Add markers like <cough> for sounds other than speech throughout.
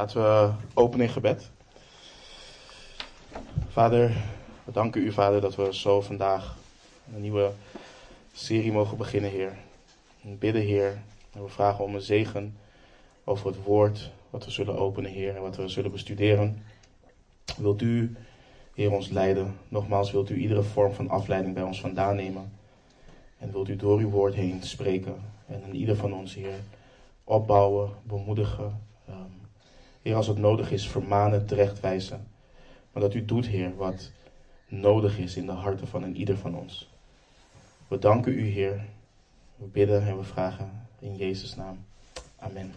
Laten we openen in gebed. Vader, we danken u, Vader, dat we zo vandaag een nieuwe serie mogen beginnen, Heer. We bidden, Heer, en we vragen om een zegen over het woord wat we zullen openen, Heer, en wat we zullen bestuderen. Wilt u, Heer, ons leiden? Nogmaals, wilt u iedere vorm van afleiding bij ons vandaan nemen? En wilt u door uw woord heen spreken en in ieder van ons, Heer, opbouwen, bemoedigen. Heer, als het nodig is, vermanen, terechtwijzen. Maar dat u doet, Heer, wat nodig is in de harten van een ieder van ons. We danken u, Heer. We bidden en we vragen in Jezus' naam. Amen.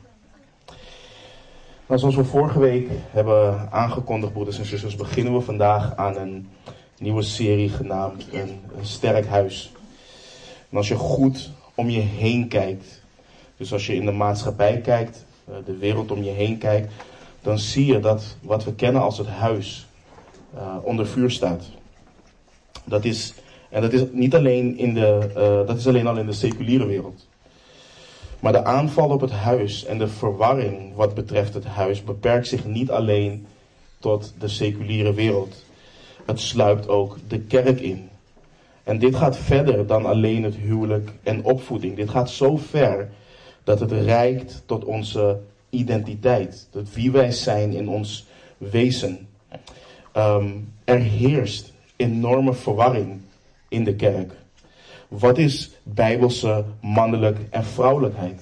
Nou, zoals we vorige week hebben aangekondigd, broeders en zusters, beginnen we vandaag aan een nieuwe serie genaamd Een, een Sterk Huis. En als je goed om je heen kijkt, dus als je in de maatschappij kijkt, eh, de wereld om je heen kijkt, dan zie je dat wat we kennen als het huis uh, onder vuur staat. Dat is, en dat is niet alleen in de, uh, dat is alleen al in de seculiere wereld. Maar de aanval op het huis en de verwarring wat betreft het huis beperkt zich niet alleen tot de seculiere wereld. Het sluipt ook de kerk in. En dit gaat verder dan alleen het huwelijk en opvoeding. Dit gaat zo ver dat het reikt tot onze identiteit. Tot wie wij zijn in ons wezen. Um, er heerst enorme verwarring in de kerk. Wat is bijbelse mannelijk en vrouwelijkheid?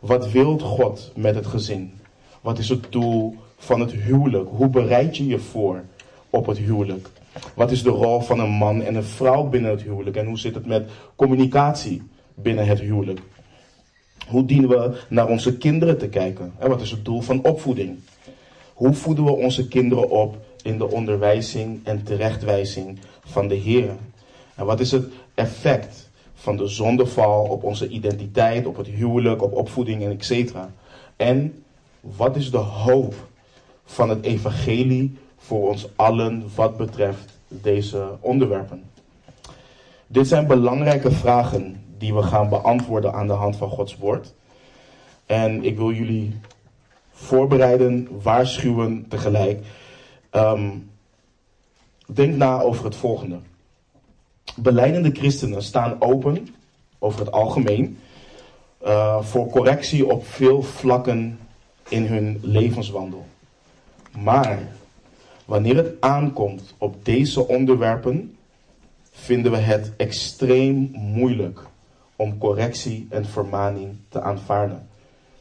Wat wil God met het gezin? Wat is het doel van het huwelijk? Hoe bereid je je voor op het huwelijk? Wat is de rol van een man en een vrouw binnen het huwelijk? En hoe zit het met communicatie binnen het huwelijk? Hoe dienen we naar onze kinderen te kijken? En wat is het doel van opvoeding? Hoe voeden we onze kinderen op in de onderwijzing en terechtwijzing van de Heer? En wat is het effect van de zondeval op onze identiteit, op het huwelijk, op opvoeding en etc. En wat is de hoop van het evangelie voor ons allen wat betreft deze onderwerpen? Dit zijn belangrijke vragen die we gaan beantwoorden aan de hand van Gods woord. En ik wil jullie voorbereiden, waarschuwen tegelijk. Um, denk na over het volgende. Beleidende christenen staan open, over het algemeen, uh, voor correctie op veel vlakken in hun levenswandel. Maar wanneer het aankomt op deze onderwerpen, vinden we het extreem moeilijk om correctie en vermaning te aanvaarden.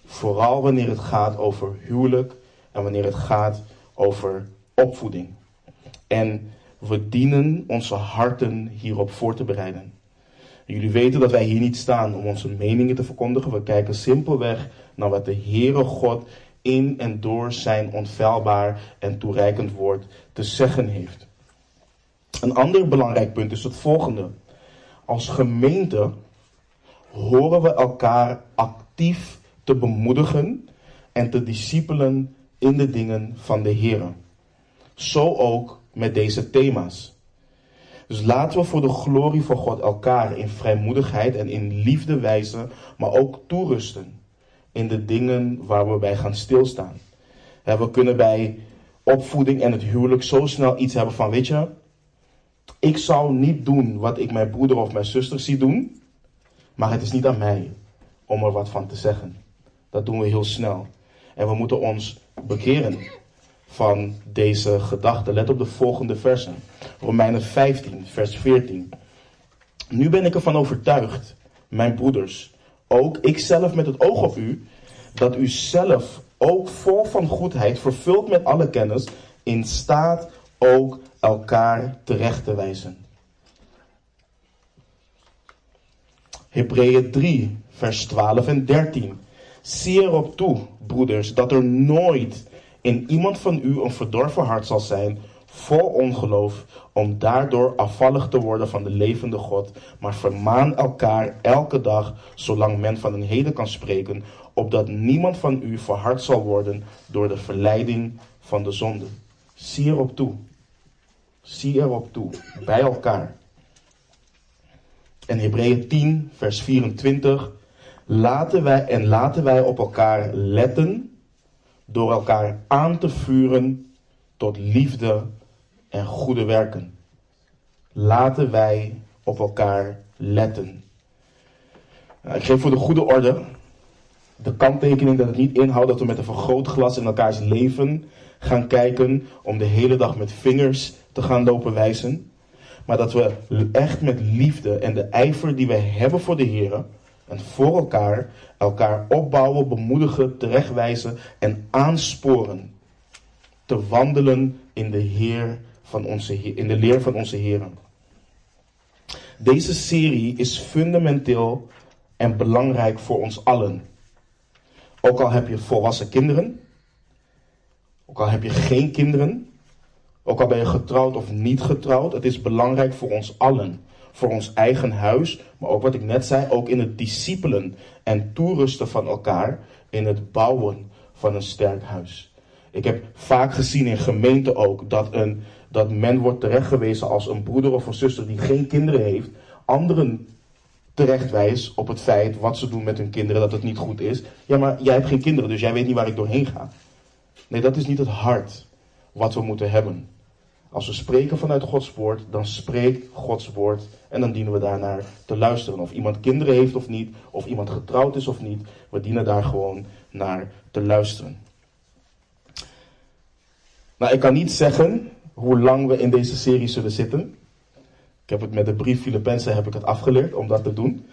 Vooral wanneer het gaat over huwelijk en wanneer het gaat over opvoeding. En we dienen onze harten hierop voor te bereiden. Jullie weten dat wij hier niet staan om onze meningen te verkondigen. We kijken simpelweg naar wat de Heere God in en door zijn onfeilbaar en toereikend woord te zeggen heeft. Een ander belangrijk punt is het volgende. Als gemeente horen we elkaar actief te bemoedigen en te discipelen in de dingen van de Heer. Zo ook met deze thema's. Dus laten we voor de glorie van God elkaar in vrijmoedigheid en in liefde wijzen, maar ook toerusten in de dingen waar we bij gaan stilstaan. We kunnen bij opvoeding en het huwelijk zo snel iets hebben van, weet je, ik zou niet doen wat ik mijn broeder of mijn zuster zie doen, maar het is niet aan mij om er wat van te zeggen. Dat doen we heel snel. En we moeten ons bekeren van deze gedachte. Let op de volgende versen. Romeinen 15, vers 14. Nu ben ik ervan overtuigd, mijn broeders, ook ik zelf met het oog op u, dat u zelf ook vol van goedheid, vervuld met alle kennis, in staat ook elkaar terecht te wijzen. Hebreeën 3, vers 12 en 13. Zie erop toe, broeders, dat er nooit in iemand van u een verdorven hart zal zijn, vol ongeloof, om daardoor afvallig te worden van de levende God. Maar vermaan elkaar elke dag, zolang men van een heden kan spreken, opdat niemand van u verhard zal worden door de verleiding van de zonde. Zie erop toe. Zie erop toe, bij elkaar. En Hebreeën 10, vers 24. Laten wij en laten wij op elkaar letten door elkaar aan te vuren tot liefde en goede werken. Laten wij op elkaar letten. Ik geef voor de goede orde de kanttekening dat het niet inhoudt dat we met een vergrootglas in elkaars leven gaan kijken om de hele dag met vingers te gaan lopen wijzen. Maar dat we echt met liefde en de ijver die wij hebben voor de Heer en voor elkaar, elkaar opbouwen, bemoedigen, terechtwijzen en aansporen te wandelen in de, Heer van onze, in de leer van onze Heer. Deze serie is fundamenteel en belangrijk voor ons allen. Ook al heb je volwassen kinderen, ook al heb je geen kinderen, ook al ben je getrouwd of niet getrouwd, het is belangrijk voor ons allen. Voor ons eigen huis, maar ook wat ik net zei, ook in het discipelen en toerusten van elkaar in het bouwen van een sterk huis. Ik heb vaak gezien in gemeenten ook dat, een, dat men wordt terechtgewezen als een broeder of een zuster die geen kinderen heeft, anderen terechtwijst op het feit wat ze doen met hun kinderen, dat het niet goed is. Ja, maar jij hebt geen kinderen, dus jij weet niet waar ik doorheen ga. Nee, dat is niet het hart wat we moeten hebben. Als we spreken vanuit Gods woord, dan spreekt Gods woord en dan dienen we daarnaar te luisteren. Of iemand kinderen heeft of niet, of iemand getrouwd is of niet, we dienen daar gewoon naar te luisteren. Nou, ik kan niet zeggen hoe lang we in deze serie zullen zitten. Ik heb het met de brief Filippenzen heb ik het afgeleerd om dat te doen.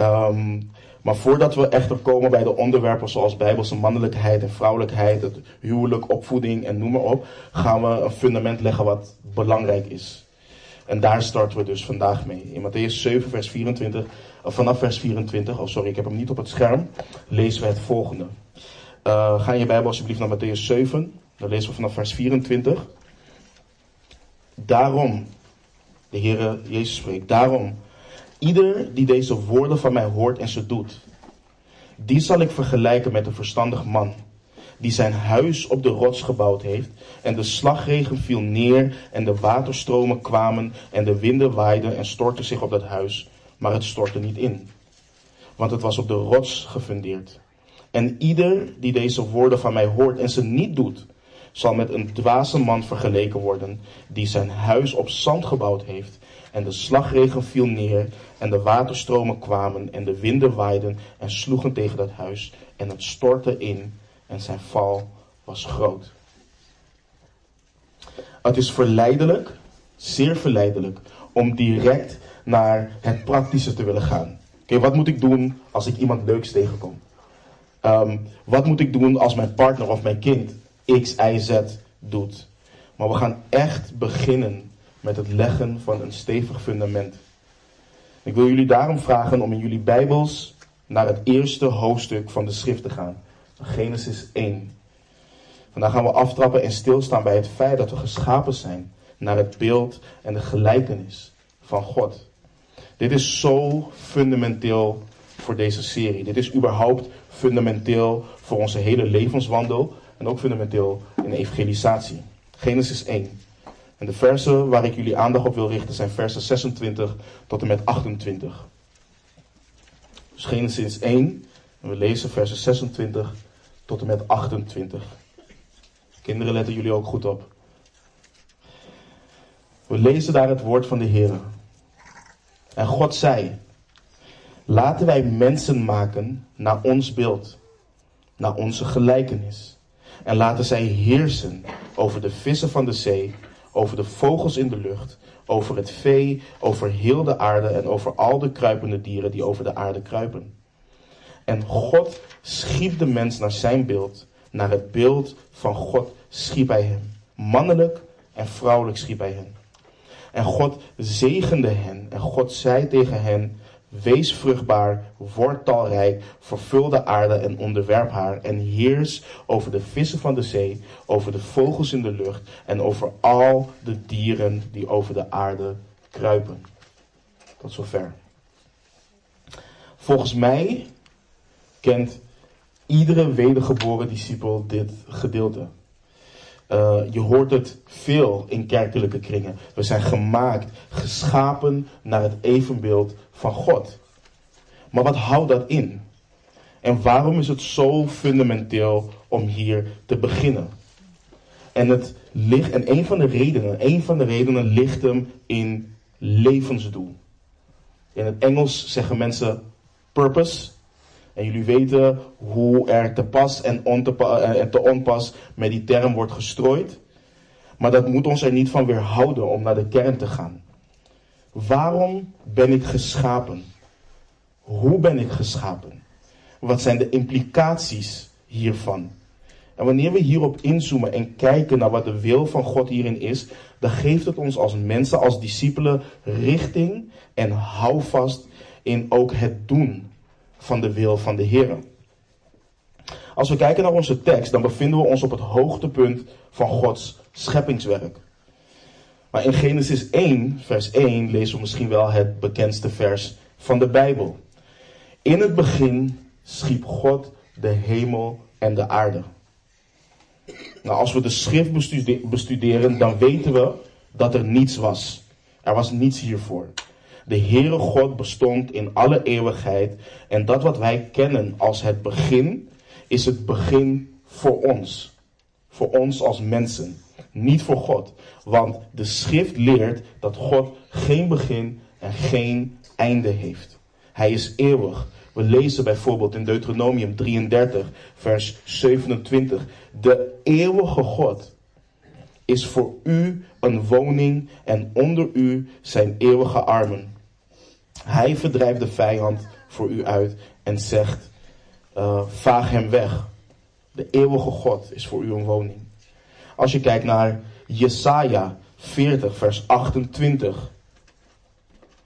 Um, maar voordat we echter komen bij de onderwerpen zoals bijbelse mannelijkheid en vrouwelijkheid, het huwelijk, opvoeding en noem maar op, gaan we een fundament leggen wat belangrijk is. En daar starten we dus vandaag mee. In Matthäus 7, vers 24, of vanaf vers 24, oh sorry, ik heb hem niet op het scherm, lezen we het volgende. Uh, ga in je Bijbel alsjeblieft naar Matthäus 7, dan lezen we vanaf vers 24. Daarom, de Heere Jezus spreekt, daarom Ieder die deze woorden van mij hoort en ze doet, die zal ik vergelijken met een verstandig man, die zijn huis op de rots gebouwd heeft, en de slagregen viel neer, en de waterstromen kwamen, en de winden waaiden en stortten zich op dat huis, maar het stortte niet in, want het was op de rots gefundeerd. En ieder die deze woorden van mij hoort en ze niet doet, zal met een dwaze man vergeleken worden, die zijn huis op zand gebouwd heeft. En de slagregen viel neer en de waterstromen kwamen en de winden waaiden en sloegen tegen dat huis en het stortte in en zijn val was groot. Het is verleidelijk, zeer verleidelijk, om direct naar het praktische te willen gaan. Oké, wat moet ik doen als ik iemand leuks tegenkom? Um, wat moet ik doen als mijn partner of mijn kind X, Y, Z doet? Maar we gaan echt beginnen met het leggen van een stevig fundament. Ik wil jullie daarom vragen om in jullie Bijbels naar het eerste hoofdstuk van de schrift te gaan. Genesis 1. Vandaag gaan we aftrappen en stilstaan bij het feit dat we geschapen zijn naar het beeld en de gelijkenis van God. Dit is zo fundamenteel voor deze serie. Dit is überhaupt fundamenteel voor onze hele levenswandel en ook fundamenteel in evangelisatie. Genesis 1. En de versen waar ik jullie aandacht op wil richten zijn versen 26 tot en met 28. Dus Genesis 1, en we lezen versen 26 tot en met 28. Kinderen, letten jullie ook goed op. We lezen daar het woord van de Heer. En God zei: Laten wij mensen maken naar ons beeld, naar onze gelijkenis. En laten zij heersen over de vissen van de zee over de vogels in de lucht, over het vee, over heel de aarde en over al de kruipende dieren die over de aarde kruipen. En God schiep de mens naar zijn beeld, naar het beeld van God schiep hij hem. Mannelijk en vrouwelijk schiep hij hen. En God zegende hen en God zei tegen hen, Wees vruchtbaar, word talrijk, vervul de aarde en onderwerp haar en heers over de vissen van de zee, over de vogels in de lucht en over al de dieren die over de aarde kruipen. Tot zover. Volgens mij kent iedere wedergeboren discipel dit gedeelte. Uh, je hoort het veel in kerkelijke kringen. We zijn gemaakt, geschapen naar het evenbeeld van God. Maar wat houdt dat in? En waarom is het zo fundamenteel om hier te beginnen? En, het ligt, en een van de redenen, een van de redenen ligt hem in levensdoel. In het Engels zeggen mensen purpose. En jullie weten hoe er te pas en, eh, en te onpas met die term wordt gestrooid. Maar dat moet ons er niet van weerhouden om naar de kern te gaan. Waarom ben ik geschapen? Hoe ben ik geschapen? Wat zijn de implicaties hiervan? En wanneer we hierop inzoomen en kijken naar wat de wil van God hierin is, dan geeft het ons als mensen, als discipelen, richting en houvast in ook het doen van de wil van de Heer. Als we kijken naar onze tekst, dan bevinden we ons op het hoogtepunt van Gods scheppingswerk. Maar in Genesis 1, vers 1, lezen we misschien wel het bekendste vers van de Bijbel. In het begin schiep God de hemel en de aarde. Nou, als we de schrift bestuderen, dan weten we dat er niets was. Er was niets hiervoor. De Heere God bestond in alle eeuwigheid. En dat wat wij kennen als het begin, is het begin voor ons. Voor ons als mensen. Niet voor God. Want de schrift leert dat God geen begin en geen einde heeft. Hij is eeuwig. We lezen bijvoorbeeld in Deuteronomium 33, vers 27. De eeuwige God is voor u een woning en onder u zijn eeuwige armen. Hij verdrijft de vijand voor u uit en zegt, uh, vaag hem weg. De eeuwige God is voor u een woning. Als je kijkt naar Jesaja 40, vers 28.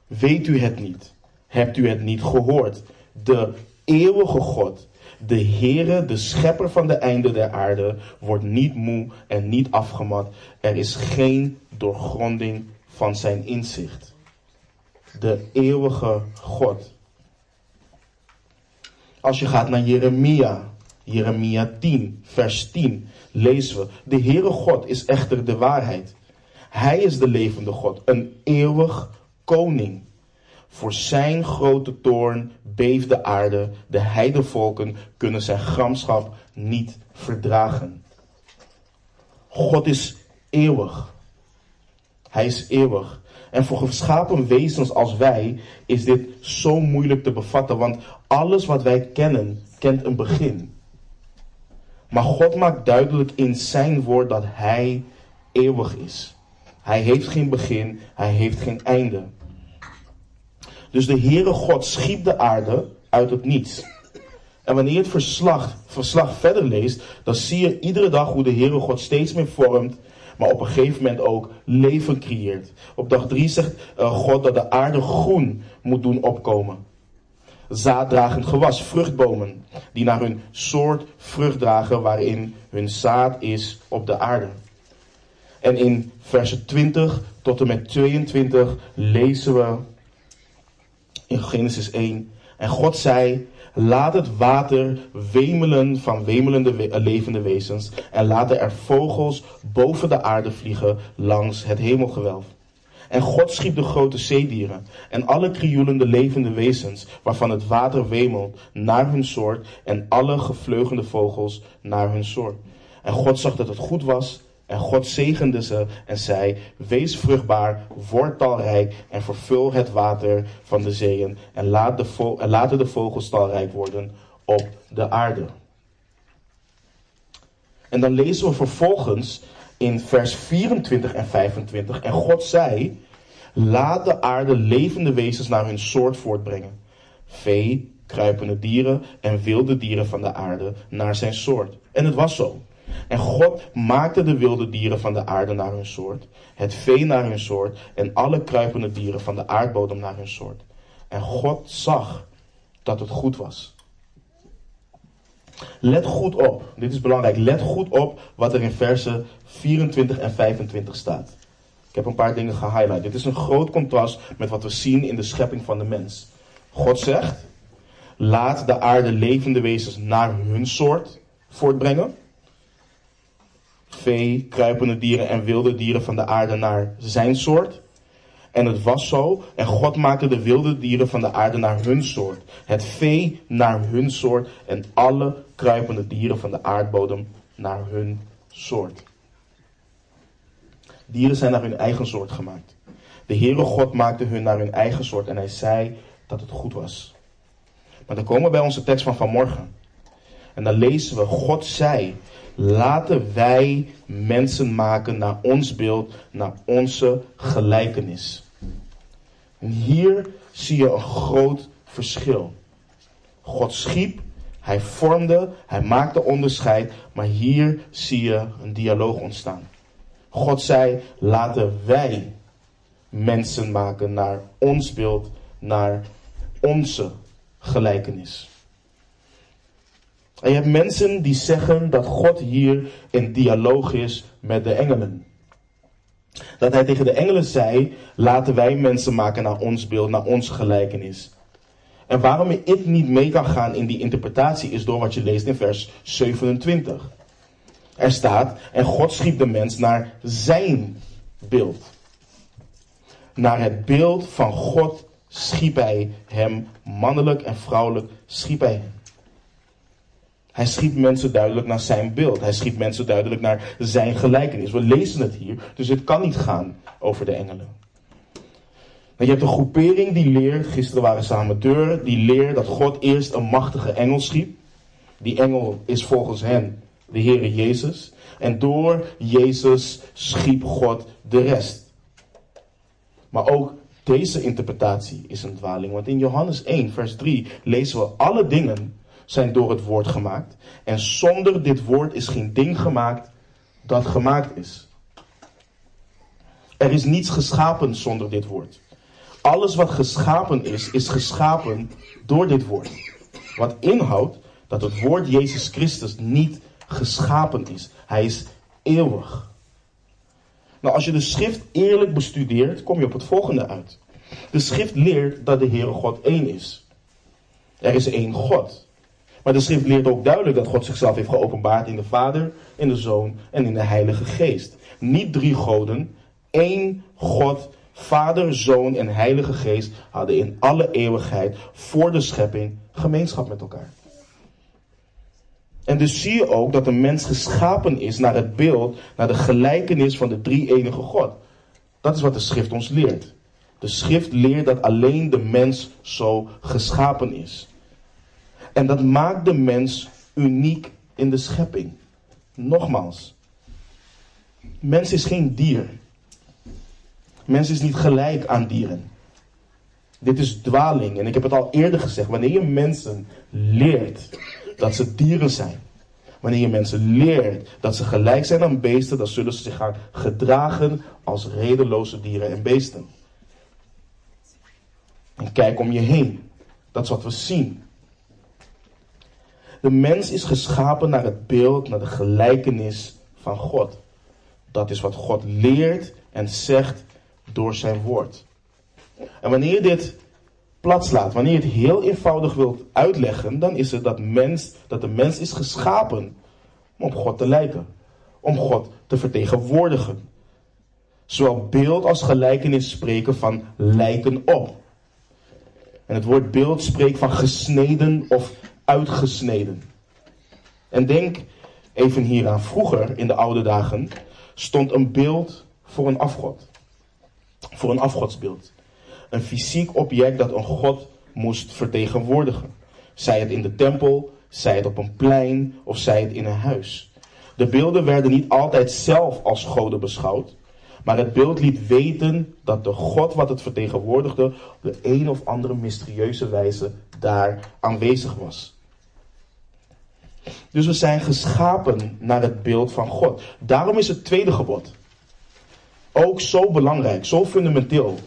Weet u het niet? Hebt u het niet gehoord? De eeuwige God, de Heere, de schepper van de einde der aarde, wordt niet moe en niet afgemat. Er is geen doorgronding van zijn inzicht. De eeuwige God. Als je gaat naar Jeremia, Jeremia 10, vers 10, lezen we: De Heere God is echter de waarheid. Hij is de levende God, een eeuwig koning. Voor zijn grote toorn beeft de aarde, de heidevolken kunnen zijn gramschap niet verdragen. God is eeuwig. Hij is eeuwig. En voor geschapen wezens als wij is dit zo moeilijk te bevatten, want alles wat wij kennen, kent een begin. Maar God maakt duidelijk in zijn woord dat Hij eeuwig is. Hij heeft geen begin, Hij heeft geen einde. Dus de Heere God schiep de aarde uit het niets. En wanneer je het verslag, verslag verder leest, dan zie je iedere dag hoe de Heere God steeds meer vormt, maar op een gegeven moment ook leven creëert. Op dag 3 zegt uh, God dat de aarde groen moet doen opkomen. Zaaddragend gewas, vruchtbomen, die naar hun soort vrucht dragen waarin hun zaad is op de aarde. En in versen 20 tot en met 22 lezen we in Genesis 1. En God zei, laat het water wemelen van wemelende levende wezens en laten er vogels boven de aarde vliegen langs het hemelgewelf. En God schiep de grote zeedieren en alle krioelende levende wezens waarvan het water wemelt naar hun soort en alle gevleugelde vogels naar hun soort. En God zag dat het goed was en God zegende ze en zei, wees vruchtbaar, word talrijk en vervul het water van de zeeën en, laat de en laten de vogels talrijk worden op de aarde. En dan lezen we vervolgens in vers 24 en 25. En God zei, laat de aarde levende wezens naar hun soort voortbrengen. Vee, kruipende dieren en wilde dieren van de aarde naar zijn soort. En het was zo. En God maakte de wilde dieren van de aarde naar hun soort, het vee naar hun soort en alle kruipende dieren van de aardbodem naar hun soort. En God zag dat het goed was. Let goed op, dit is belangrijk, let goed op wat er in versen 24 en 25 staat. Ik heb een paar dingen gehighlight. Dit is een groot contrast met wat we zien in de schepping van de mens. God zegt, laat de aarde levende wezens naar hun soort voortbrengen vee, kruipende dieren en wilde dieren van de aarde naar zijn soort. En het was zo, en God maakte de wilde dieren van de aarde naar hun soort, het vee naar hun soort en alle kruipende dieren van de aardbodem naar hun soort. Dieren zijn naar hun eigen soort gemaakt. De Heere God maakte hun naar hun eigen soort en hij zei dat het goed was. Maar dan komen we bij onze tekst van vanmorgen. En dan lezen we, God zei, laten wij mensen maken naar ons beeld, naar onze gelijkenis. En hier zie je een groot verschil. God schiep, hij vormde, hij maakte onderscheid, maar hier zie je een dialoog ontstaan. God zei, laten wij mensen maken naar ons beeld, naar onze gelijkenis. En je hebt mensen die zeggen dat God hier in dialoog is met de engelen. Dat hij tegen de engelen zei: laten wij mensen maken naar ons beeld, naar onze gelijkenis. En waarom ik niet mee kan gaan in die interpretatie is door wat je leest in vers 27. Er staat: En God schiep de mens naar zijn beeld. Naar het beeld van God schiep hij hem, mannelijk en vrouwelijk schiep hij hem. Hij schiep mensen duidelijk naar zijn beeld. Hij schiep mensen duidelijk naar zijn gelijkenis. We lezen het hier, dus het kan niet gaan over de engelen. je hebt een groepering die leert, gisteren waren ze aan deur, die leert dat God eerst een machtige engel schiep. Die engel is volgens hen de Heere Jezus. En door Jezus schiep God de rest. Maar ook deze interpretatie is een dwaling. Want in Johannes 1, vers 3 lezen we alle dingen zijn door het woord gemaakt. En zonder dit woord is geen ding gemaakt dat gemaakt is. Er is niets geschapen zonder dit woord. Alles wat geschapen is, is geschapen door dit woord. Wat inhoudt dat het woord Jezus Christus niet geschapen is. Hij is eeuwig. Nou, als je de schrift eerlijk bestudeert, kom je op het volgende uit. De schrift leert dat de Heere God één is. Er is één God. Maar de schrift leert ook duidelijk dat God zichzelf heeft geopenbaard in de Vader, in de Zoon en in de Heilige Geest. Niet drie goden, één God, Vader, Zoon en Heilige Geest hadden in alle eeuwigheid voor de schepping gemeenschap met elkaar. En dus zie je ook dat de mens geschapen is naar het beeld, naar de gelijkenis van de drie enige God. Dat is wat de schrift ons leert. De schrift leert dat alleen de mens zo geschapen is. En dat maakt de mens uniek in de schepping. Nogmaals, mens is geen dier. Mens is niet gelijk aan dieren. Dit is dwaling. En ik heb het al eerder gezegd. Wanneer je mensen leert dat ze dieren zijn. Wanneer je mensen leert dat ze gelijk zijn aan beesten, dan zullen ze zich gaan gedragen als redeloze dieren en beesten. En kijk om je heen. Dat is wat we zien. De mens is geschapen naar het beeld, naar de gelijkenis van God. Dat is wat God leert en zegt door zijn woord. En wanneer je dit platslaat, wanneer je het heel eenvoudig wilt uitleggen, dan is het dat, mens, dat de mens is geschapen om op God te lijken. Om God te vertegenwoordigen. Zowel beeld als gelijkenis spreken van lijken op. En het woord beeld spreekt van gesneden of uitgesneden. En denk even hieraan. Vroeger, in de oude dagen, stond een beeld voor een afgod. Voor een afgodsbeeld. Een fysiek object dat een god moest vertegenwoordigen. Zij het in de tempel, zij het op een plein of zij het in een huis. De beelden werden niet altijd zelf als goden beschouwd, maar het beeld liet weten dat de God wat het vertegenwoordigde op de een of andere mysterieuze wijze daar aanwezig was. Dus we zijn geschapen naar het beeld van God. Daarom is het tweede gebod ook zo belangrijk, zo fundamenteel,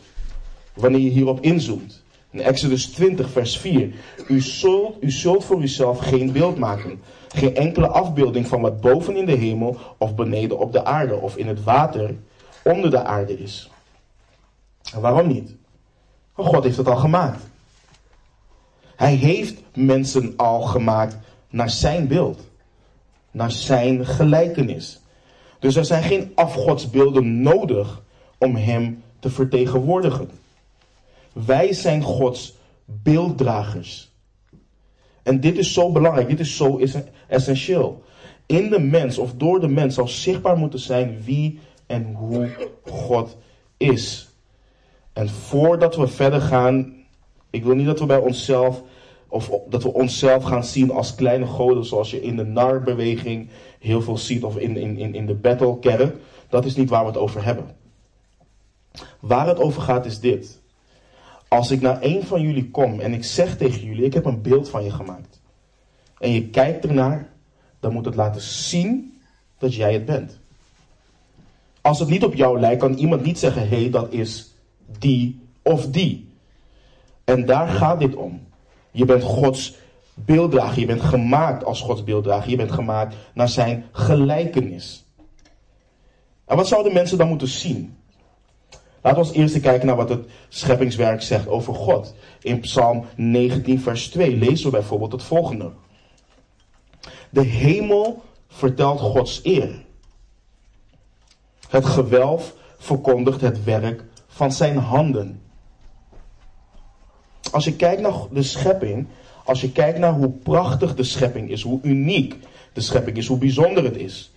wanneer je hierop inzoomt. In Exodus 20, vers 4. U zult, u zult voor uzelf geen beeld maken. Geen enkele afbeelding van wat boven in de hemel of beneden op de aarde of in het water onder de aarde is. En waarom niet? God heeft het al gemaakt. Hij heeft mensen al gemaakt naar zijn beeld, naar zijn gelijkenis. Dus er zijn geen afgodsbeelden nodig om hem te vertegenwoordigen. Wij zijn Gods beelddragers. En dit is zo belangrijk, dit is zo essentieel. In de mens of door de mens zal zichtbaar moeten zijn wie en hoe God is. En voordat we verder gaan, ik wil niet dat we bij onszelf of dat we onszelf gaan zien als kleine goden, zoals je in de NAR-beweging heel veel ziet, of in, in, in de battle Dat is niet waar we het over hebben. Waar het over gaat is dit. Als ik naar een van jullie kom en ik zeg tegen jullie, ik heb een beeld van je gemaakt. En je kijkt ernaar, dan moet het laten zien dat jij het bent. Als het niet op jou lijkt, kan iemand niet zeggen, hé, hey, dat is die of die. En daar gaat dit om. Je bent Gods beelddrager. Je bent gemaakt als Gods beelddrager. Je bent gemaakt naar zijn gelijkenis. En wat zouden mensen dan moeten zien? Laten we als eerste kijken naar wat het scheppingswerk zegt over God. In Psalm 19, vers 2 lezen we bijvoorbeeld het volgende. De hemel vertelt Gods eer. Het gewelf verkondigt het werk van zijn handen. Als je kijkt naar de schepping, als je kijkt naar hoe prachtig de schepping is, hoe uniek de schepping is, hoe bijzonder het is,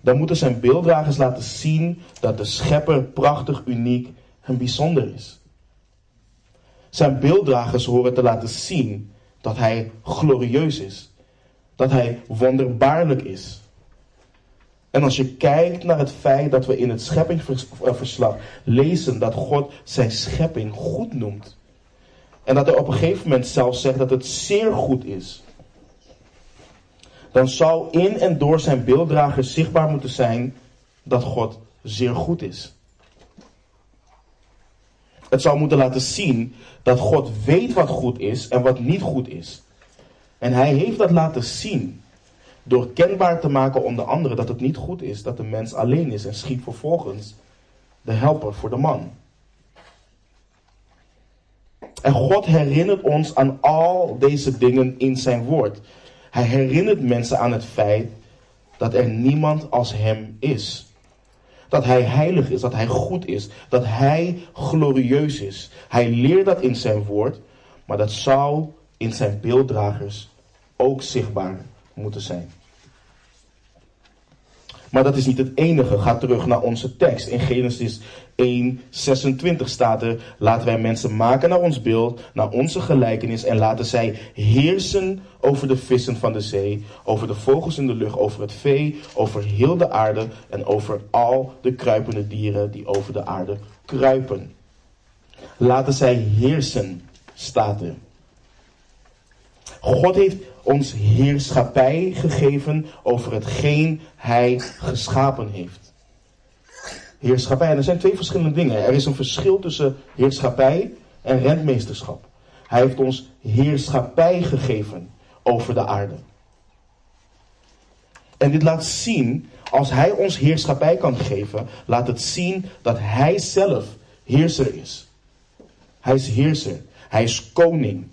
dan moeten zijn beelddragers laten zien dat de schepper prachtig, uniek en bijzonder is. Zijn beelddragers horen te laten zien dat hij glorieus is, dat hij wonderbaarlijk is. En als je kijkt naar het feit dat we in het scheppingsverslag lezen dat God zijn schepping goed noemt, en dat hij op een gegeven moment zelfs zegt dat het zeer goed is. Dan zou in en door zijn beelddragers zichtbaar moeten zijn dat God zeer goed is. Het zou moeten laten zien dat God weet wat goed is en wat niet goed is. En hij heeft dat laten zien door kenbaar te maken onder anderen dat het niet goed is dat de mens alleen is en schiep vervolgens de helper voor de man. En God herinnert ons aan al deze dingen in zijn woord. Hij herinnert mensen aan het feit dat er niemand als hem is. Dat hij heilig is, dat hij goed is, dat hij glorieus is. Hij leert dat in zijn woord, maar dat zou in zijn beelddragers ook zichtbaar moeten zijn. Maar dat is niet het enige. Ga terug naar onze tekst. In Genesis 1, 26 staat er: Laten wij mensen maken naar ons beeld, naar onze gelijkenis. En laten zij heersen over de vissen van de zee, over de vogels in de lucht, over het vee, over heel de aarde en over al de kruipende dieren die over de aarde kruipen. Laten zij heersen, staat er. God heeft ons heerschappij gegeven over hetgeen hij geschapen heeft. Heerschappij, en er zijn twee verschillende dingen. Er is een verschil tussen heerschappij en rentmeesterschap. Hij heeft ons heerschappij gegeven over de aarde. En dit laat zien, als hij ons heerschappij kan geven, laat het zien dat hij zelf heerser is. Hij is heerser. Hij is koning.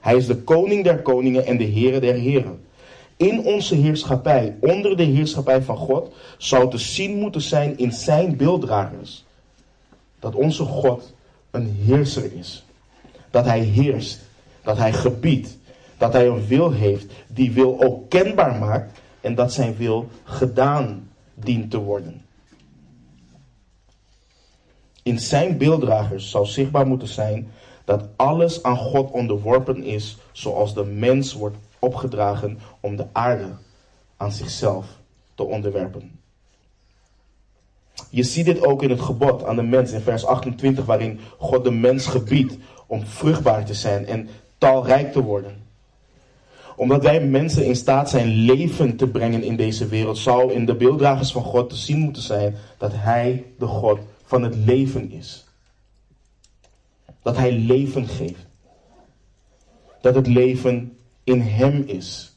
Hij is de koning der koningen en de heren der heren. In onze heerschappij, onder de heerschappij van God, zou te zien moeten zijn in zijn beelddragers. Dat onze God een heerser is. Dat hij heerst. Dat hij gebiedt. Dat hij een wil heeft. Die wil ook kenbaar maakt. En dat zijn wil gedaan dient te worden. In zijn beelddragers zou zichtbaar moeten zijn dat alles aan God onderworpen is, zoals de mens wordt opgedragen om de aarde aan zichzelf te onderwerpen. Je ziet dit ook in het gebod aan de mens in vers 28, waarin God de mens gebiedt om vruchtbaar te zijn en talrijk te worden. Omdat wij mensen in staat zijn leven te brengen in deze wereld, zou in de beelddragers van God te zien moeten zijn dat Hij de God van het leven is. Dat Hij leven geeft. Dat het leven in Hem is.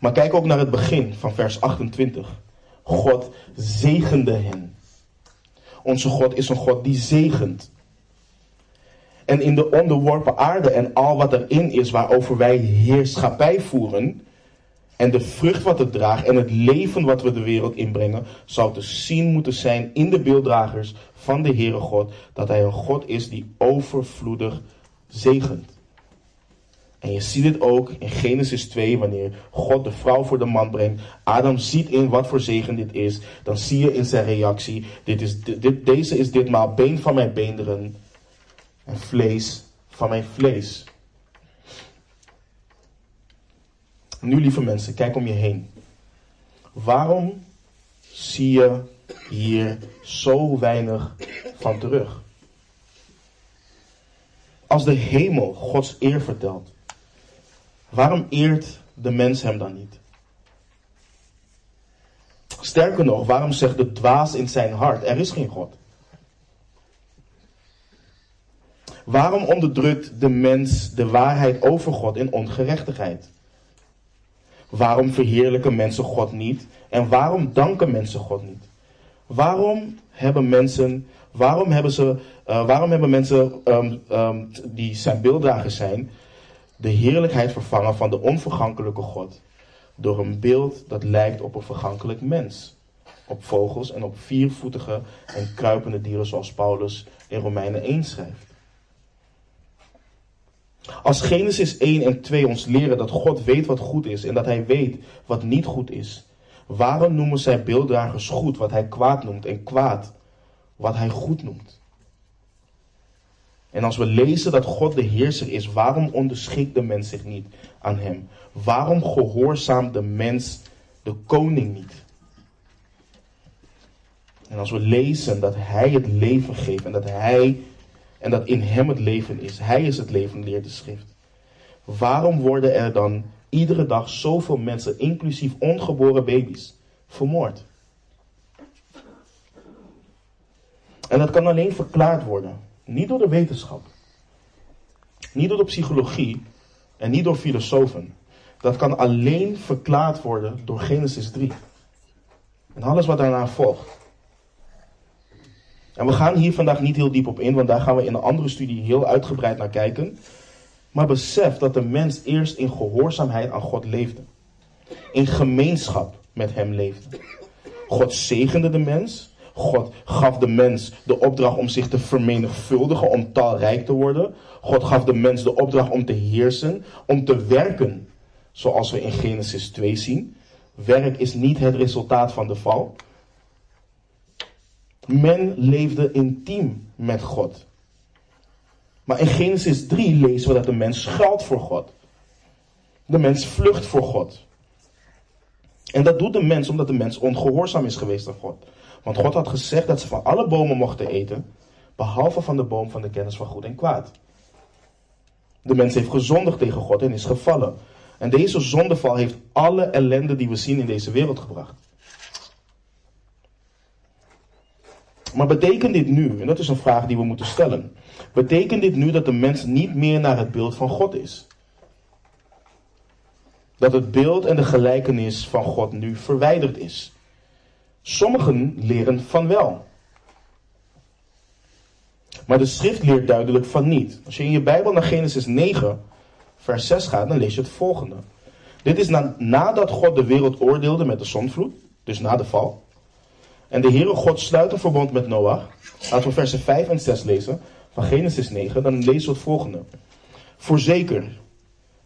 Maar kijk ook naar het begin van vers 28. God zegende hen. Onze God is een God die zegent. En in de onderworpen aarde en al wat erin is waarover wij heerschappij voeren, En de vrucht wat het draagt en het leven wat we de wereld inbrengen, zou te zien moeten zijn in de beelddragers van de Heere God, dat Hij een God is die overvloedig zegent. En je ziet het ook in Genesis 2, wanneer God de vrouw voor de man brengt. Adam ziet in wat voor zegen dit is. Dan zie je in zijn reactie, dit is, dit, deze is ditmaal been van mijn beenderen en vlees van mijn vlees. Nu, lieve mensen, kijk om je heen. Waarom zie je hier zo weinig van terug? Als de hemel Gods eer vertelt, waarom eert de mens hem dan niet? Sterker nog, waarom zegt de dwaas in zijn hart, er is geen God? Waarom onderdrukt de mens de waarheid over God in ongerechtigheid? Waarom verheerlijken mensen God niet? En waarom danken mensen God niet? Waarom hebben mensen, waarom hebben ze, uh, waarom hebben mensen um, um, die zijn beelddragers zijn, de heerlijkheid vervangen van de onvergankelijke God? Door een beeld dat lijkt op een vergankelijk mens. Op vogels en op viervoetige en kruipende dieren zoals Paulus in Romeinen 1 schrijft. Als Genesis 1 en 2 ons leren dat God weet wat goed is en dat hij weet wat niet goed is, waarom noemen zij beelddragers goed wat hij kwaad noemt en kwaad wat hij goed noemt? En als we lezen dat God de heerser is, waarom onderschikt de mens zich niet aan hem? Waarom gehoorzaamt de mens de koning niet? En als we lezen dat hij het leven geeft en dat hij en dat in hem het leven is. Hij is het leven, leert de schrift. Waarom worden er dan iedere dag zoveel mensen, inclusief ongeboren baby's, vermoord? En dat kan alleen verklaard worden. Niet door de wetenschap. Niet door de psychologie. En niet door filosofen. Dat kan alleen verklaard worden door Genesis 3. En alles wat daarna volgt. En we gaan hier vandaag niet heel diep op in, want daar gaan we in een andere studie heel uitgebreid naar kijken. Maar besef dat de mens eerst in gehoorzaamheid aan God leefde. In gemeenschap met hem leefde. God zegende de mens. God gaf de mens de opdracht om zich te vermenigvuldigen, om talrijk te worden. God gaf de mens de opdracht om te heersen, om te werken. Zoals we in Genesis 2 zien. Werk is niet het resultaat van de val. Men leefde intiem met God. Maar in Genesis 3 lezen we dat de mens schuilt voor God. De mens vlucht voor God. En dat doet de mens omdat de mens ongehoorzaam is geweest aan God. Want God had gezegd dat ze van alle bomen mochten eten, behalve van de boom van de kennis van goed en kwaad. De mens heeft gezondigd tegen God en is gevallen. En deze zondeval heeft alle ellende die we zien in deze wereld gebracht. Maar betekent dit nu, en dat is een vraag die we moeten stellen, betekent dit nu dat de mens niet meer naar het beeld van God is? Dat het beeld en de gelijkenis van God nu verwijderd is? Sommigen leren van wel. Maar de schrift leert duidelijk van niet. Als je in je Bijbel naar Genesis 9, vers 6 gaat, dan lees je het volgende. Dit is na, nadat God de wereld oordeelde met de zonvloed, dus na de val. En de Heere God sluit een verbond met Noach. Laten we versen 5 en 6 lezen van Genesis 9. Dan lezen we het volgende. Voorzeker,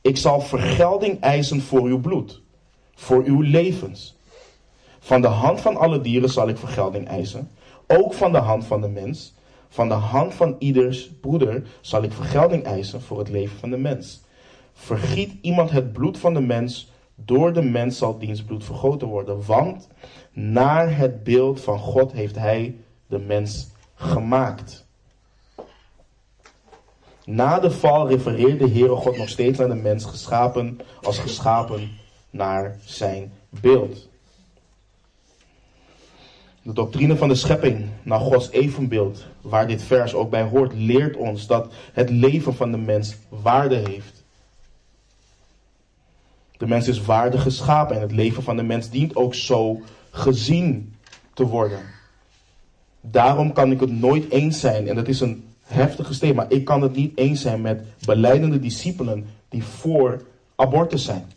ik zal vergelding eisen voor uw bloed, voor uw levens. Van de hand van alle dieren zal ik vergelding eisen, ook van de hand van de mens. Van de hand van ieders broeder zal ik vergelding eisen voor het leven van de mens. Vergiet iemand het bloed van de mens, door de mens zal diens bloed vergoten worden. Want naar het beeld van God heeft hij de mens gemaakt. Na de val refereert de Heere God nog steeds naar de mens geschapen als geschapen naar zijn beeld. De doctrine van de schepping naar Gods evenbeeld, waar dit vers ook bij hoort, leert ons dat het leven van de mens waarde heeft. De mens is waardig geschapen en het leven van de mens dient ook zo gezien te worden. Daarom kan ik het nooit eens zijn, en dat is een heftige steen, maar ik kan het niet eens zijn met beleidende discipelen die voor abortus zijn.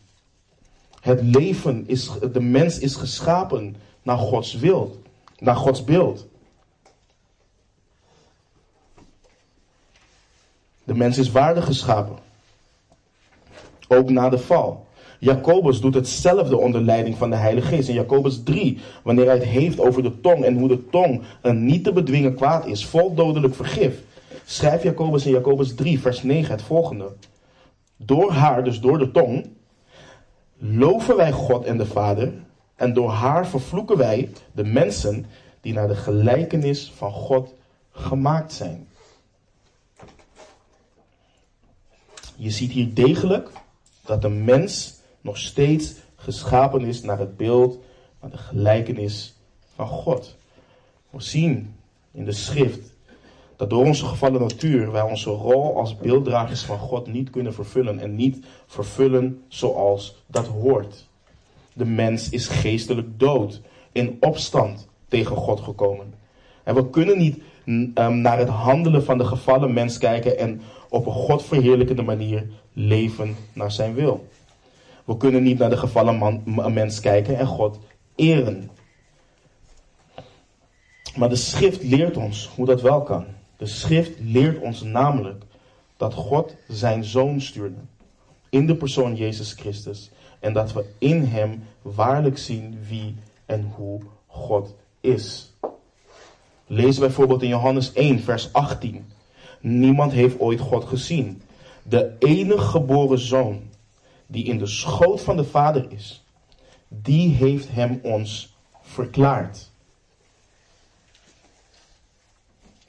Het leven is, de mens is geschapen naar Gods wil, naar Gods beeld. De mens is waardig geschapen. Ook na de val. Jacobus doet hetzelfde onder leiding van de Heilige Geest. In Jacobus 3, wanneer hij het heeft over de tong en hoe de tong een niet te bedwingen kwaad is, vol dodelijk vergif, schrijft Jacobus in Jacobus 3, vers 9 het volgende. Door haar, dus door de tong, loven wij God en de Vader, en door haar vervloeken wij de mensen die naar de gelijkenis van God gemaakt zijn. Je ziet hier degelijk dat de mens nog steeds geschapen is naar het beeld, naar de gelijkenis van God. We zien in de schrift dat door onze gevallen natuur wij onze rol als beelddragers van God niet kunnen vervullen en niet vervullen zoals dat hoort. De mens is geestelijk dood, in opstand tegen God gekomen. En we kunnen niet um, naar het handelen van de gevallen mens kijken en op een godverheerlijkende manier leven naar zijn wil. We kunnen niet naar de gevallen man, mens kijken en God eren. Maar de schrift leert ons hoe dat wel kan. De schrift leert ons namelijk dat God zijn zoon stuurde. In de persoon Jezus Christus. En dat we in hem waarlijk zien wie en hoe God is. Lees bijvoorbeeld in Johannes 1, vers 18. Niemand heeft ooit God gezien. De enige geboren zoon die in de schoot van de Vader is, die heeft hem ons verklaard.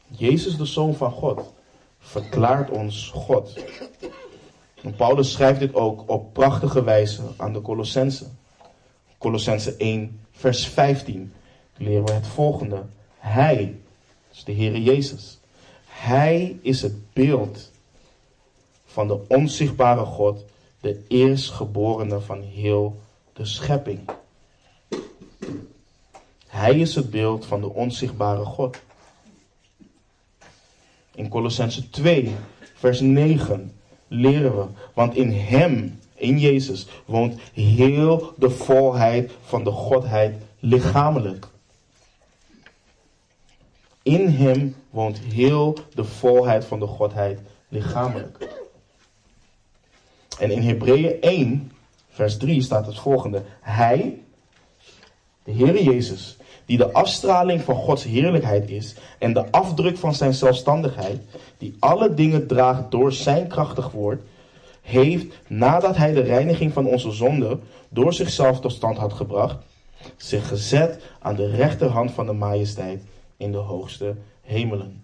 Jezus, de Zoon van God, verklaart ons God. Paulus schrijft dit ook op prachtige wijze aan de Colossense. Colossense 1, vers 15 leren we het volgende. Hij, is de Heere Jezus, hij is het beeld van de onzichtbare God, de eerstgeborene van heel de schepping. Hij is het beeld van de onzichtbare God. In Colossense 2, vers 9 leren we, want in Hem, in Jezus, woont heel de volheid van de Godheid lichamelijk. In Hem woont heel de volheid van de Godheid lichamelijk. En in Hebreeën 1, vers 3 staat het volgende. Hij, de Heere Jezus, die de afstraling van Gods heerlijkheid is en de afdruk van zijn zelfstandigheid, die alle dingen draagt door zijn krachtig woord, heeft, nadat hij de reiniging van onze zonde door zichzelf tot stand had gebracht, zich gezet aan de rechterhand van de majesteit in de hoogste hemelen.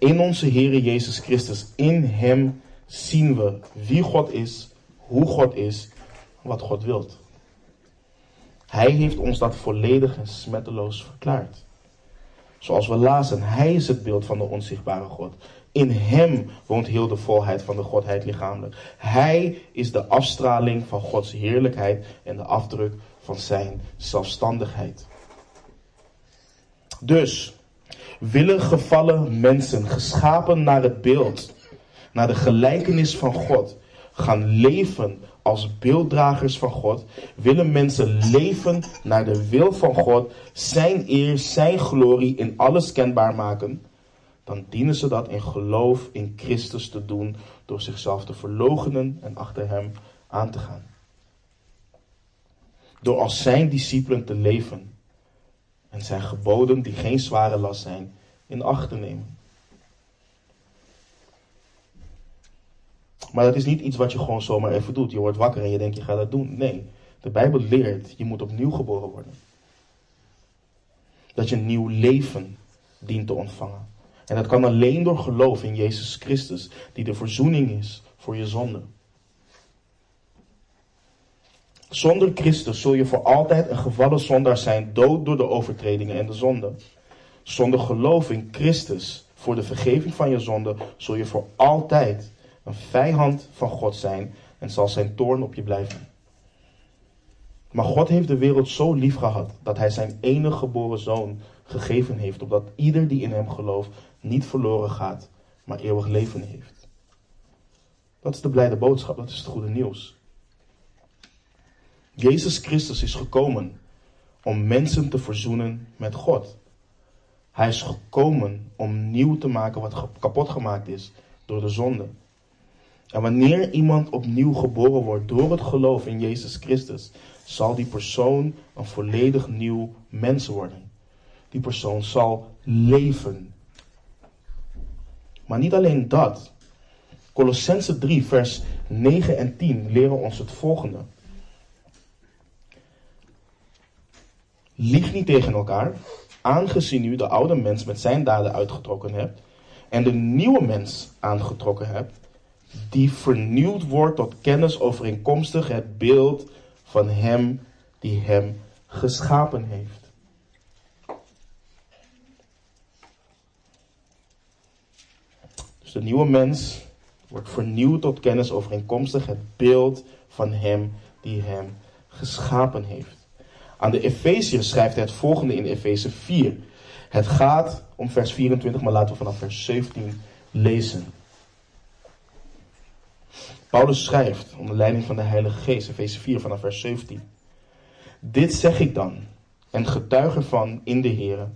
In onze Heere Jezus Christus, in Hem zien we wie God is, hoe God is, wat God wilt. Hij heeft ons dat volledig en smetteloos verklaard. Zoals we lazen, Hij is het beeld van de onzichtbare God. In Hem woont heel de volheid van de Godheid lichamelijk. Hij is de afstraling van Gods heerlijkheid en de afdruk van Zijn zelfstandigheid. Dus, willen gevallen mensen, geschapen naar het beeld, naar de gelijkenis van God, gaan leven als beelddragers van God, willen mensen leven naar de wil van God, zijn eer, zijn glorie in alles kenbaar maken, dan dienen ze dat in geloof in Christus te doen door zichzelf te verloochenen en achter Hem aan te gaan. Door als zijn discipelen te leven en zijn geboden die geen zware last zijn in acht te nemen. Maar dat is niet iets wat je gewoon zomaar even doet. Je wordt wakker en je denkt je gaat dat doen. Nee, de Bijbel leert je moet opnieuw geboren worden. Dat je een nieuw leven dient te ontvangen. En dat kan alleen door geloof in Jezus Christus, die de verzoening is voor je zonde. Zonder Christus zul je voor altijd een gevallen zondaar zijn, dood door de overtredingen en de zonde. Zonder geloof in Christus voor de vergeving van je zonde zul je voor altijd een vijand van God zijn en zal zijn toorn op je blijven. Maar God heeft de wereld zo lief gehad dat hij zijn enige geboren zoon gegeven heeft, opdat ieder die in hem gelooft niet verloren gaat, maar eeuwig leven heeft. Dat is de blijde boodschap, dat is het goede nieuws. Jezus Christus is gekomen om mensen te verzoenen met God. Hij is gekomen om nieuw te maken wat kapot gemaakt is door de zonde. En wanneer iemand opnieuw geboren wordt door het geloof in Jezus Christus, zal die persoon een volledig nieuw mens worden. Die persoon zal leven. Maar niet alleen dat. Colossense 3, vers 9 en 10 leren ons het volgende. Lieg niet tegen elkaar, aangezien u de oude mens met zijn daden uitgetrokken hebt en de nieuwe mens aangetrokken hebt, die vernieuwd wordt tot kennis overeenkomstig het beeld van Hem die Hem geschapen heeft. Dus de nieuwe mens wordt vernieuwd tot kennis overeenkomstig het beeld van Hem die Hem geschapen heeft. Aan de Efeziërs schrijft hij het volgende in Efeze 4. Het gaat om vers 24, maar laten we vanaf vers 17 lezen. Paulus schrijft onder leiding van de Heilige Geest, Efeze 4 vanaf vers 17. Dit zeg ik dan, en getuig ervan in de Heer,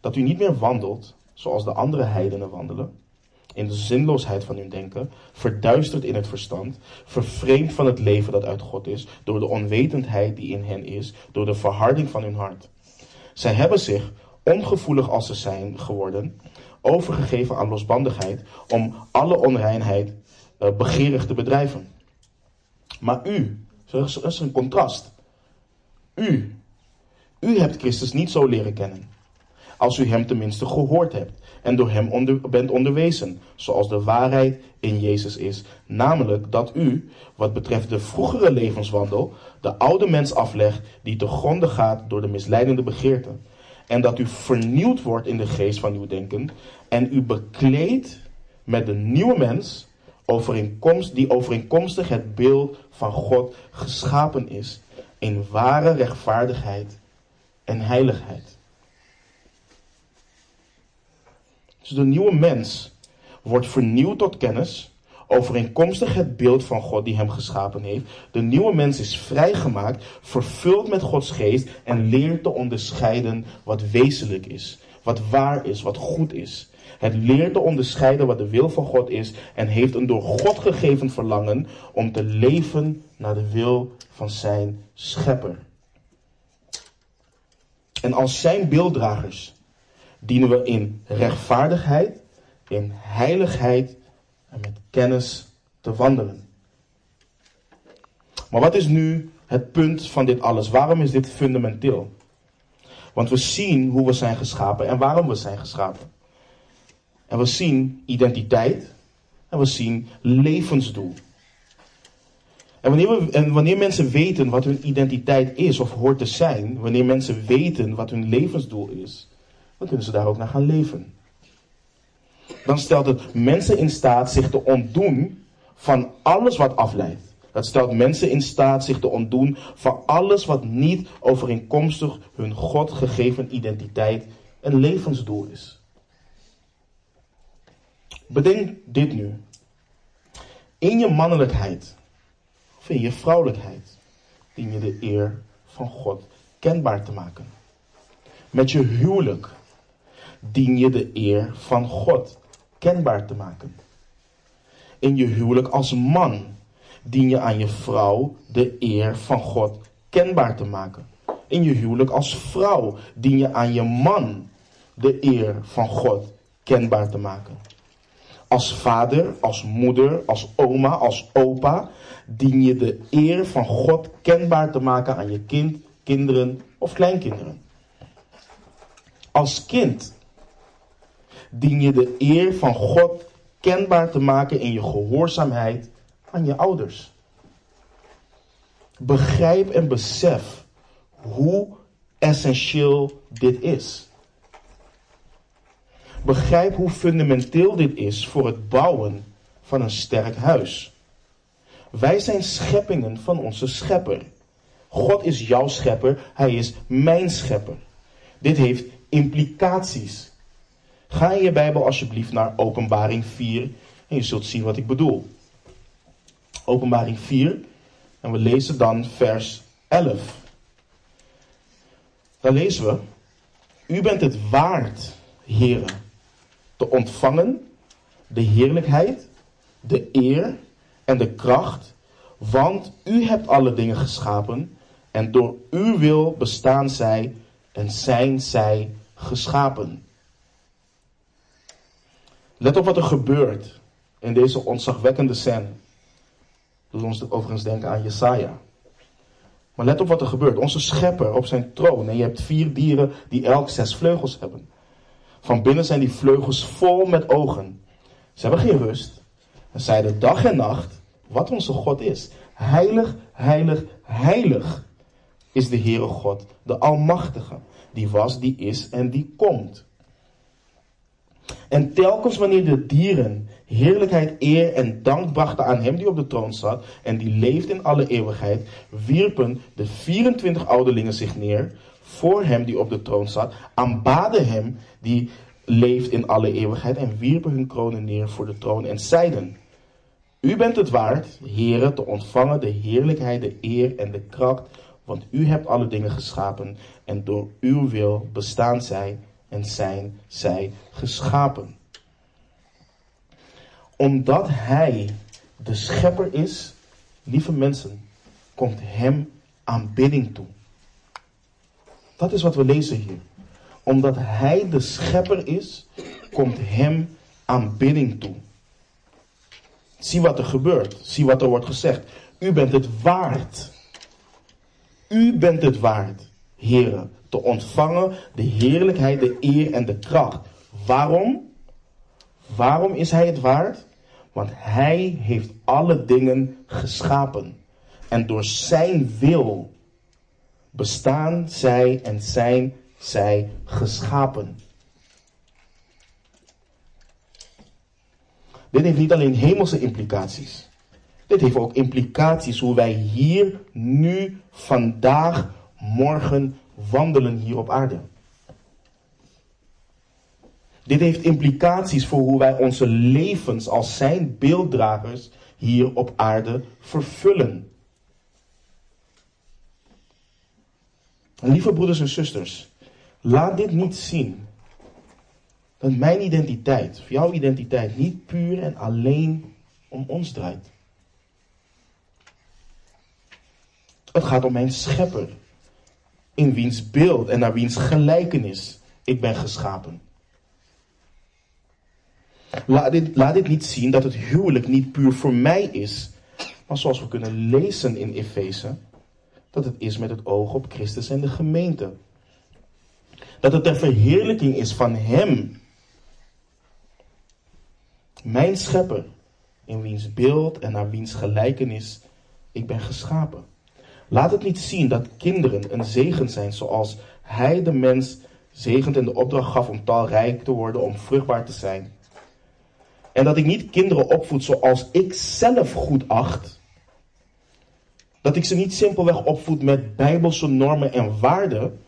dat u niet meer wandelt zoals de andere heidenen wandelen, in de zinloosheid van hun denken, verduisterd in het verstand, vervreemd van het leven dat uit God is, door de onwetendheid die in hen is, door de verharding van hun hart. Zij hebben zich, ongevoelig als ze zijn geworden, overgegeven aan losbandigheid, om alle onreinheid uh, te bedrijven. Maar u, dat is een contrast. U, u hebt Christus niet zo leren kennen, als u hem tenminste gehoord hebt en door hem onder, bent onderwezen, zoals de waarheid in Jezus is. Namelijk dat u, wat betreft de vroegere levenswandel, de oude mens aflegt die te gronde gaat door de misleidende begeerten. En dat u vernieuwd wordt in de geest van uw denken en u bekleedt met de nieuwe mens, die overeenkomstig het beeld van God geschapen is, in ware rechtvaardigheid en heiligheid. Dus de nieuwe mens wordt vernieuwd tot kennis, overeenkomstig het beeld van God die hem geschapen heeft. De nieuwe mens is vrijgemaakt, vervuld met Gods geest en leert te onderscheiden wat wezenlijk is, wat waar is, wat goed is. Het leert te onderscheiden wat de wil van God is en heeft een door God gegeven verlangen om te leven naar de wil van zijn schepper. En als zijn beelddragers dienen we in rechtvaardigheid, in heiligheid en met kennis te wandelen. Maar wat is nu het punt van dit alles? Waarom is dit fundamenteel? Want we zien hoe we zijn geschapen en waarom we zijn geschapen. En we zien identiteit en we zien levensdoel. En wanneer, wanneer mensen weten wat hun identiteit is of hoort te zijn, wanneer mensen weten wat hun levensdoel is, kunnen ze daar ook naar gaan leven. Dan stelt het mensen in staat zich te ontdoen van alles wat afleidt. Dat stelt mensen in staat zich te ontdoen van alles wat niet overeenkomstig hun God gegeven identiteit en levensdoel is. Bedenk dit nu. In je mannelijkheid of in je vrouwelijkheid dien je de eer van God kenbaar te maken. Met je huwelijk dien je de eer van God kenbaar te maken. In je huwelijk als man dien je aan je vrouw de eer van God kenbaar te maken. In je huwelijk als vrouw dien je aan je man de eer van God kenbaar te maken. Als vader, als moeder, als oma, als opa dien je de eer van God kenbaar te maken aan je kind, kinderen of kleinkinderen. Als kind dien je de eer van God kenbaar te maken in je gehoorzaamheid aan je ouders. Begrijp en besef hoe essentieel dit is. Begrijp hoe fundamenteel dit is voor het bouwen van een sterk huis. Wij zijn scheppingen van onze schepper. God is jouw schepper, hij is mijn schepper. Dit heeft implicaties. Ga in je Bijbel alsjeblieft naar Openbaring 4 en je zult zien wat ik bedoel. Openbaring 4. En we lezen dan vers 11. Dan lezen we: U bent het waard, heren, te ontvangen de heerlijkheid, de eer en de kracht, want u hebt alle dingen geschapen en door uw wil bestaan zij en zijn zij geschapen. Let op wat er gebeurt in deze ontzagwekkende scène. Doet ons overigens denken aan Jesaja. Maar let op wat er gebeurt. Onze schepper op zijn troon. En je hebt vier dieren die elk zes vleugels hebben. Van binnen zijn die vleugels vol met ogen. Ze hebben geen rust. En zeiden dag en nacht wat onze God is. Heilig, heilig, heilig is de Heere God, de Almachtige. Die was, die is en die komt. En telkens wanneer de dieren heerlijkheid, eer en dank brachten aan hem die op de troon zat en die leeft in alle eeuwigheid, wierpen de 24 ouderlingen zich neer voor hem die op de troon zat, aanbaden hem die leeft in alle eeuwigheid en wierpen hun kronen neer voor de troon en zeiden, u bent het waard, heren, te ontvangen de heerlijkheid, de eer en de kracht, want u hebt alle dingen geschapen en door uw wil bestaan zij en zijn zij geschapen. Omdat hij de schepper is, lieve mensen, komt hem aanbidding toe. Dat is wat we lezen hier. Omdat hij de schepper is, komt hem aanbidding toe. Zie wat er gebeurt. Zie wat er wordt gezegd. U bent het waard. U bent het waard, heren, te ontvangen de heerlijkheid, de eer en de kracht. Waarom? Waarom is hij het waard? Want hij heeft alle dingen geschapen. En door zijn wil bestaan zij en zijn zij geschapen. Dit heeft niet alleen hemelse implicaties. Dit heeft ook implicaties hoe wij hier, nu, vandaag, morgen wandelen hier op aarde. Dit heeft implicaties voor hoe wij onze levens als zijn beelddragers hier op aarde vervullen. lieve broeders en zusters, laat dit niet zien dat mijn identiteit, of jouw identiteit, niet puur en alleen om ons draait. Het gaat om mijn schepper, in wiens beeld en naar wiens gelijkenis ik ben geschapen. Laat dit, laat dit niet zien dat het huwelijk niet puur voor mij is, maar zoals we kunnen lezen in Efeze, dat het is met het oog op Christus en de gemeente. Dat het ter verheerlijking is van Hem mijn schepper, in wiens beeld en naar wiens gelijkenis ik ben geschapen. Laat het niet zien dat kinderen een zegen zijn zoals hij de mens zegent en de opdracht gaf om talrijk te worden, om vruchtbaar te zijn. En dat ik niet kinderen opvoed zoals ik zelf goed acht. Dat ik ze niet simpelweg opvoed met bijbelse normen en waarden,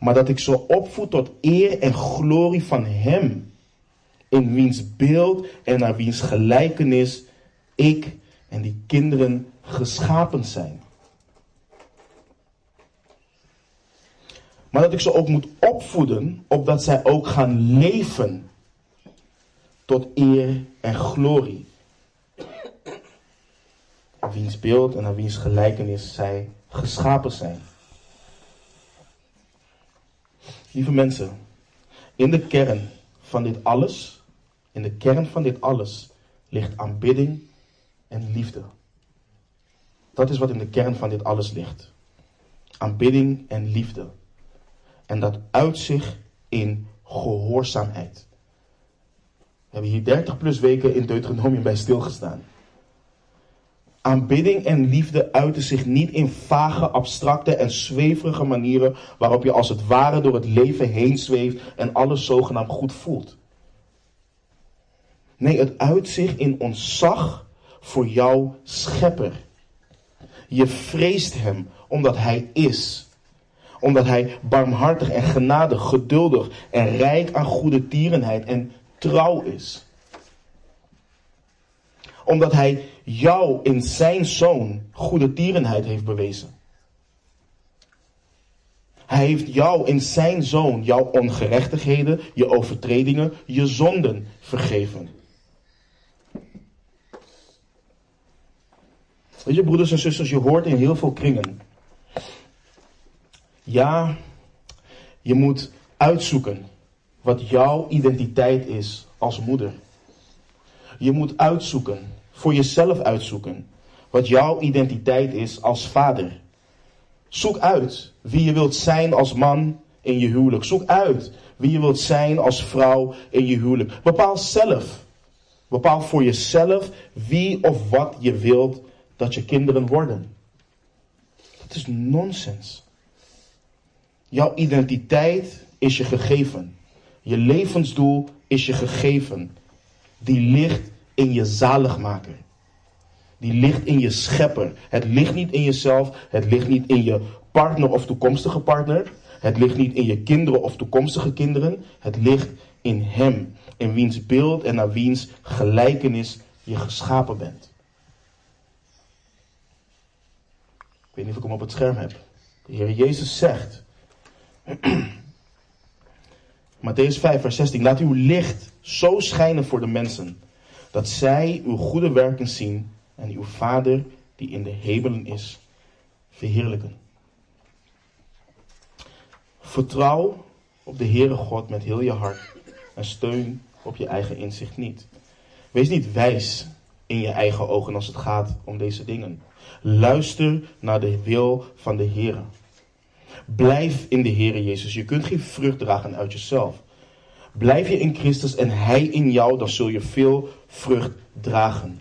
maar dat ik ze opvoed tot eer en glorie van Hem in wiens beeld en naar wiens gelijkenis ik en die kinderen geschapen zijn. Maar dat ik ze ook moet opvoeden, opdat zij ook gaan leven tot eer en glorie. Wiens beeld en naar wiens gelijkenis zij geschapen zijn. Lieve mensen, in de kern van dit alles in de kern van dit alles ligt aanbidding en liefde. Dat is wat in de kern van dit alles ligt. Aanbidding en liefde. En dat uit zich in gehoorzaamheid. We hebben hier 30 plus weken in Deuteronomium bij stilgestaan. Aanbidding en liefde uiten zich niet in vage, abstracte en zweverige manieren waarop je als het ware door het leven heen zweeft en alles zogenaamd goed voelt. Nee, het uit zich in ontzag voor jouw schepper. Je vreest hem omdat hij is. Omdat hij barmhartig en genadig, geduldig en rijk aan goede tierenheid en trouw is. Omdat hij jou in zijn zoon goede tierenheid heeft bewezen. Hij heeft jou in zijn zoon jouw ongerechtigheden, je overtredingen, je zonden vergeven. Weet je, broeders en zusters, je hoort in heel veel kringen. Ja, je moet uitzoeken wat jouw identiteit is als moeder. Je moet uitzoeken, voor jezelf uitzoeken, wat jouw identiteit is als vader. Zoek uit wie je wilt zijn als man in je huwelijk. Zoek uit wie je wilt zijn als vrouw in je huwelijk. Bepaal zelf. Bepaal voor jezelf wie of wat je wilt dat je kinderen worden. Dat is nonsens. Jouw identiteit is je gegeven. Je levensdoel is je gegeven. Die ligt in je zaligmaker. Die ligt in je schepper. Het ligt niet in jezelf. Het ligt niet in je partner of toekomstige partner. Het ligt niet in je kinderen of toekomstige kinderen. Het ligt in Hem. In wiens beeld en naar wiens gelijkenis je geschapen bent. Ik weet niet of ik hem op het scherm heb. De Heer Jezus zegt. <clears throat> Matthäus 5, vers 16. Laat uw licht zo schijnen voor de mensen. Dat zij uw goede werken zien en uw Vader die in de hemelen is, verheerlijken. Vertrouw op de Heere God met heel je hart en steun op je eigen inzicht niet. Wees niet wijs in je eigen ogen als het gaat om deze dingen. Luister naar de wil van de Heere. Blijf in de Heere Jezus. Je kunt geen vrucht dragen uit jezelf. Blijf je in Christus en Hij in jou, dan zul je veel vrucht dragen.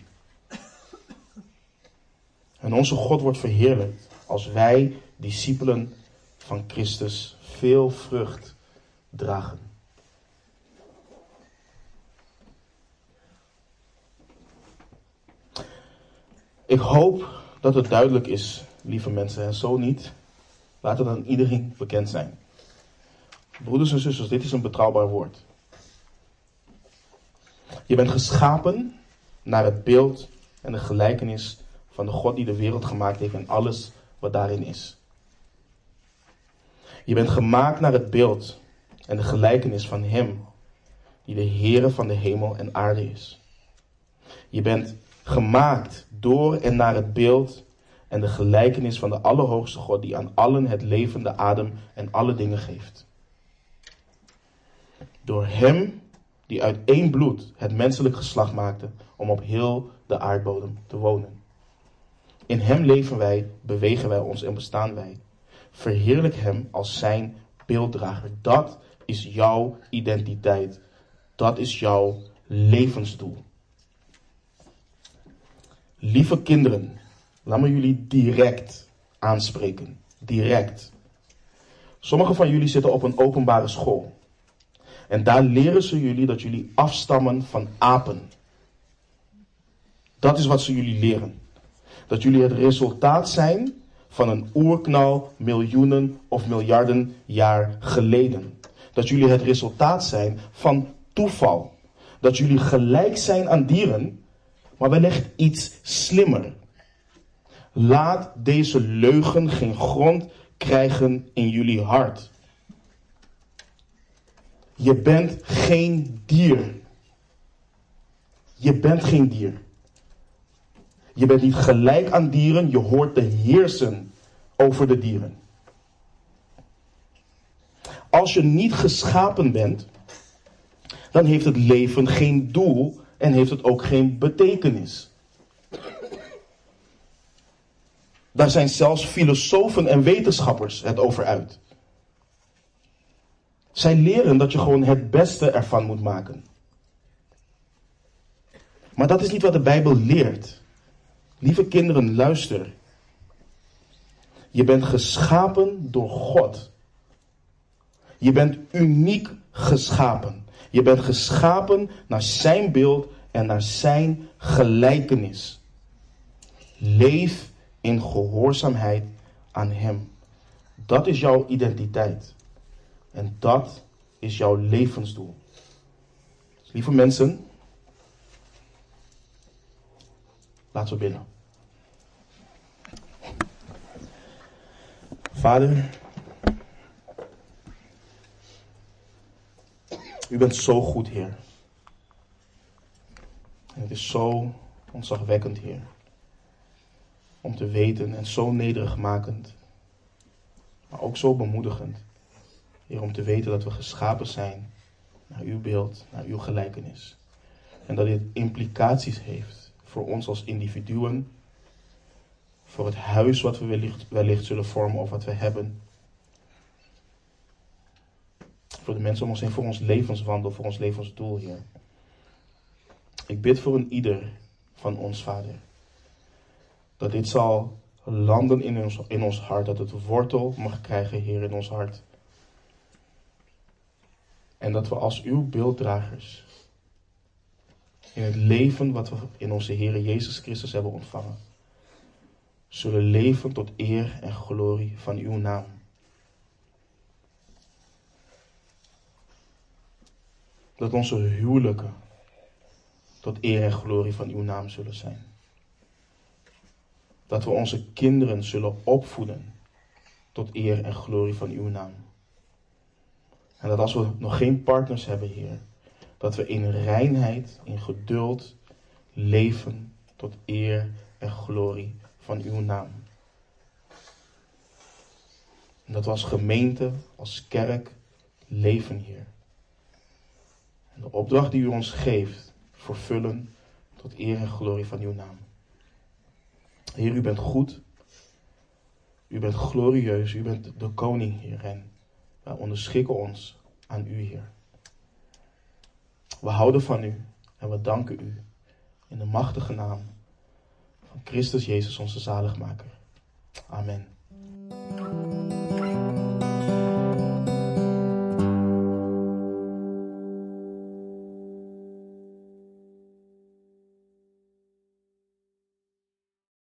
En onze God wordt verheerlijkt als wij, discipelen van Christus, veel vrucht dragen. Ik hoop dat het duidelijk is, lieve mensen, en zo niet. Laat het aan iedereen bekend zijn. Broeders en zusters, dit is een betrouwbaar woord. Je bent geschapen naar het beeld en de gelijkenis van de God die de wereld gemaakt heeft en alles wat daarin is. Je bent gemaakt naar het beeld en de gelijkenis van Hem, die de Heere van de hemel en aarde is. Je bent gemaakt door en naar het beeld en de gelijkenis van de Allerhoogste God, die aan allen het levende adem en alle dingen geeft. Door Hem, die uit één bloed het menselijk geslacht maakte, om op heel de aardbodem te wonen. In Hem leven wij, bewegen wij ons en bestaan wij. Verheerlijk Hem als Zijn beelddrager. Dat is jouw identiteit. Dat is jouw levensdoel. Lieve kinderen, laat me jullie direct aanspreken. Direct. Sommigen van jullie zitten op een openbare school. En daar leren ze jullie dat jullie afstammen van apen. Dat is wat ze jullie leren. Dat jullie het resultaat zijn van een oerknal miljoenen of miljarden jaar geleden. Dat jullie het resultaat zijn van toeval. Dat jullie gelijk zijn aan dieren, maar wellicht iets slimmer. Laat deze leugen geen grond krijgen in jullie hart. Je bent geen dier. Je bent geen dier. Je bent niet gelijk aan dieren, je hoort te heersen over de dieren. Als je niet geschapen bent, dan heeft het leven geen doel en heeft het ook geen betekenis. Daar zijn zelfs filosofen en wetenschappers het over uit. Zij leren dat je gewoon het beste ervan moet maken. Maar dat is niet wat de Bijbel leert. Lieve kinderen, luister. Je bent geschapen door God. Je bent uniek geschapen. Je bent geschapen naar zijn beeld en naar zijn gelijkenis. Leef in gehoorzaamheid aan hem. Dat is jouw identiteit. En dat is jouw levensdoel. Lieve mensen, Laten we bidden. Vader, u bent zo goed, Heer. En het is zo ontzagwekkend, Heer. Om te weten en zo nederigmakend, maar ook zo bemoedigend, Heer, om te weten dat we geschapen zijn naar uw beeld, naar uw gelijkenis. En dat dit implicaties heeft voor ons als individuen, voor het huis wat we wellicht, wellicht zullen vormen of wat we hebben. Voor de mensen om ons heen, voor ons levenswandel, voor ons levensdoel, Heer. Ik bid voor een ieder van ons, Vader. Dat dit zal landen in ons, in ons hart, dat het wortel mag krijgen, Heer, in ons hart. En dat we als uw beelddragers in het leven wat we in onze Heer Jezus Christus hebben ontvangen, zullen leven tot eer en glorie van uw naam. Dat onze huwelijken tot eer en glorie van uw naam zullen zijn. Dat we onze kinderen zullen opvoeden tot eer en glorie van uw naam. En dat als we nog geen partners hebben, Heer, dat we in reinheid, in geduld leven tot eer en glorie van uw naam. En dat we als gemeente, als kerk leven, Heer. En de opdracht die u ons geeft, vervullen tot eer en glorie van uw naam. Heer, u bent goed. U bent glorieus. U bent de koning, Heer. En wij onderschikken ons aan u, Heer. We houden van u en we danken u in de machtige naam van Christus Jezus, onze zaligmaker. Amen.